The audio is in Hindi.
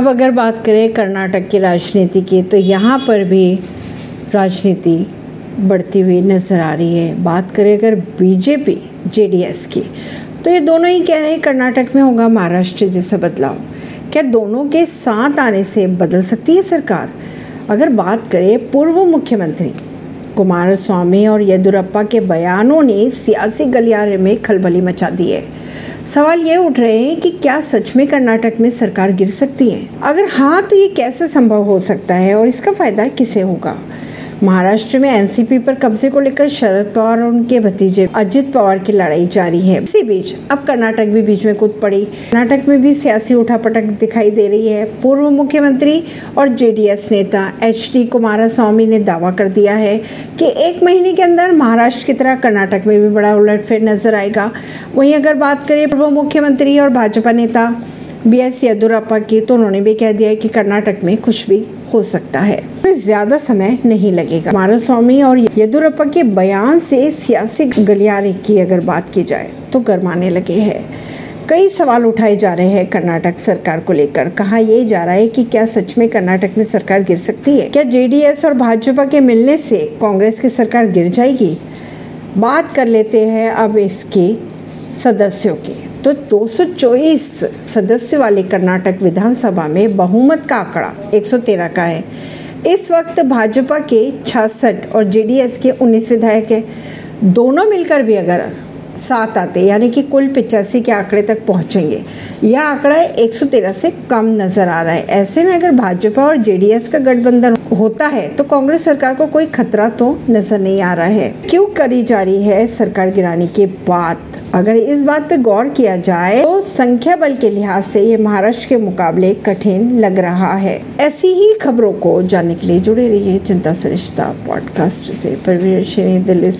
अब अगर बात करें कर्नाटक की राजनीति की तो यहाँ पर भी राजनीति बढ़ती हुई नज़र आ रही है। बात करें अगर बीजेपी, जेडीएस की तो ये दोनों ही कह रहे हैं कर्नाटक में होगा महाराष्ट्र जैसा बदलाव। क्या दोनों के साथ आने से बदल सकती है सरकार? अगर बात करें पूर्व मुख्यमंत्री कुमार स्वामी और येदुरप्पा के बयानों ने सियासी गलियारे में खलबली मचा दी है। सवाल ये उठ रहे हैं कि क्या सच में कर्नाटक में सरकार गिर सकती है? अगर हाँ तो ये कैसे संभव हो सकता है और इसका फ़ायदा किसे होगा? महाराष्ट्र में एनसीपी पर कब्जे को लेकर शरद पवार और उनके भतीजे अजित पवार की लड़ाई जारी है। इसी बीच अब कर्नाटक भी बीच में कूद पड़ी। कर्नाटक में भी सियासी उठापटक दिखाई दे रही है। पूर्व मुख्यमंत्री और जेडीएस नेता एच डी कुमारस्वामी ने दावा कर दिया है कि एक महीने के अंदर महाराष्ट्र की तरह कर्नाटक में भी बड़ा उलटफेर नज़र आएगा। वहीं अगर बात करें पूर्व मुख्यमंत्री और भाजपा नेता बी एस येदुरप्पा की तो उन्होंने भी कह दिया है कि कर्नाटक में कुछ भी हो सकता है। तो ज़्यादा समय नहीं लगेगा। कुमारस्वामी और येदुरप्पा के बयान से सियासी गलियारे की अगर बात की जाए तो गरमाने लगे हैं। कई सवाल उठाए जा रहे हैं कर्नाटक सरकार को लेकर। कहा यह जा रहा है कि क्या सच में कर्नाटक में सरकार गिर सकती है? क्या जेडीएस और भाजपा के मिलने से कांग्रेस की सरकार गिर जाएगी? बात कर लेते हैं अब इसके सदस्यों की। तो 224 सदस्य वाले कर्नाटक विधानसभा में बहुमत का आंकड़ा 113 का है। इस वक्त भाजपा के छियासठ और जेडीएस के 19 विधायक है। दोनों मिलकर भी अगर सात आते, यानी कि कुल पिचासी के आंकड़े तक पहुँचेंगे, यह आंकड़ा 113 से कम नज़र आ रहा है। ऐसे में अगर भाजपा और जेडीएस का गठबंधन होता है तो कांग्रेस सरकार को कोई खतरा तो नज़र नहीं आ रहा है। क्यों करी जा रही है सरकार गिराने के बाद? अगर इस बात पे गौर किया जाए तो संख्या बल के लिहाज से ये महाराष्ट्र के मुकाबले कठिन लग रहा है। ऐसी ही खबरों को जानने के लिए जुड़े रहिए चिंता सरिश्ता पॉडकास्ट से। परवीन दिल्ली से।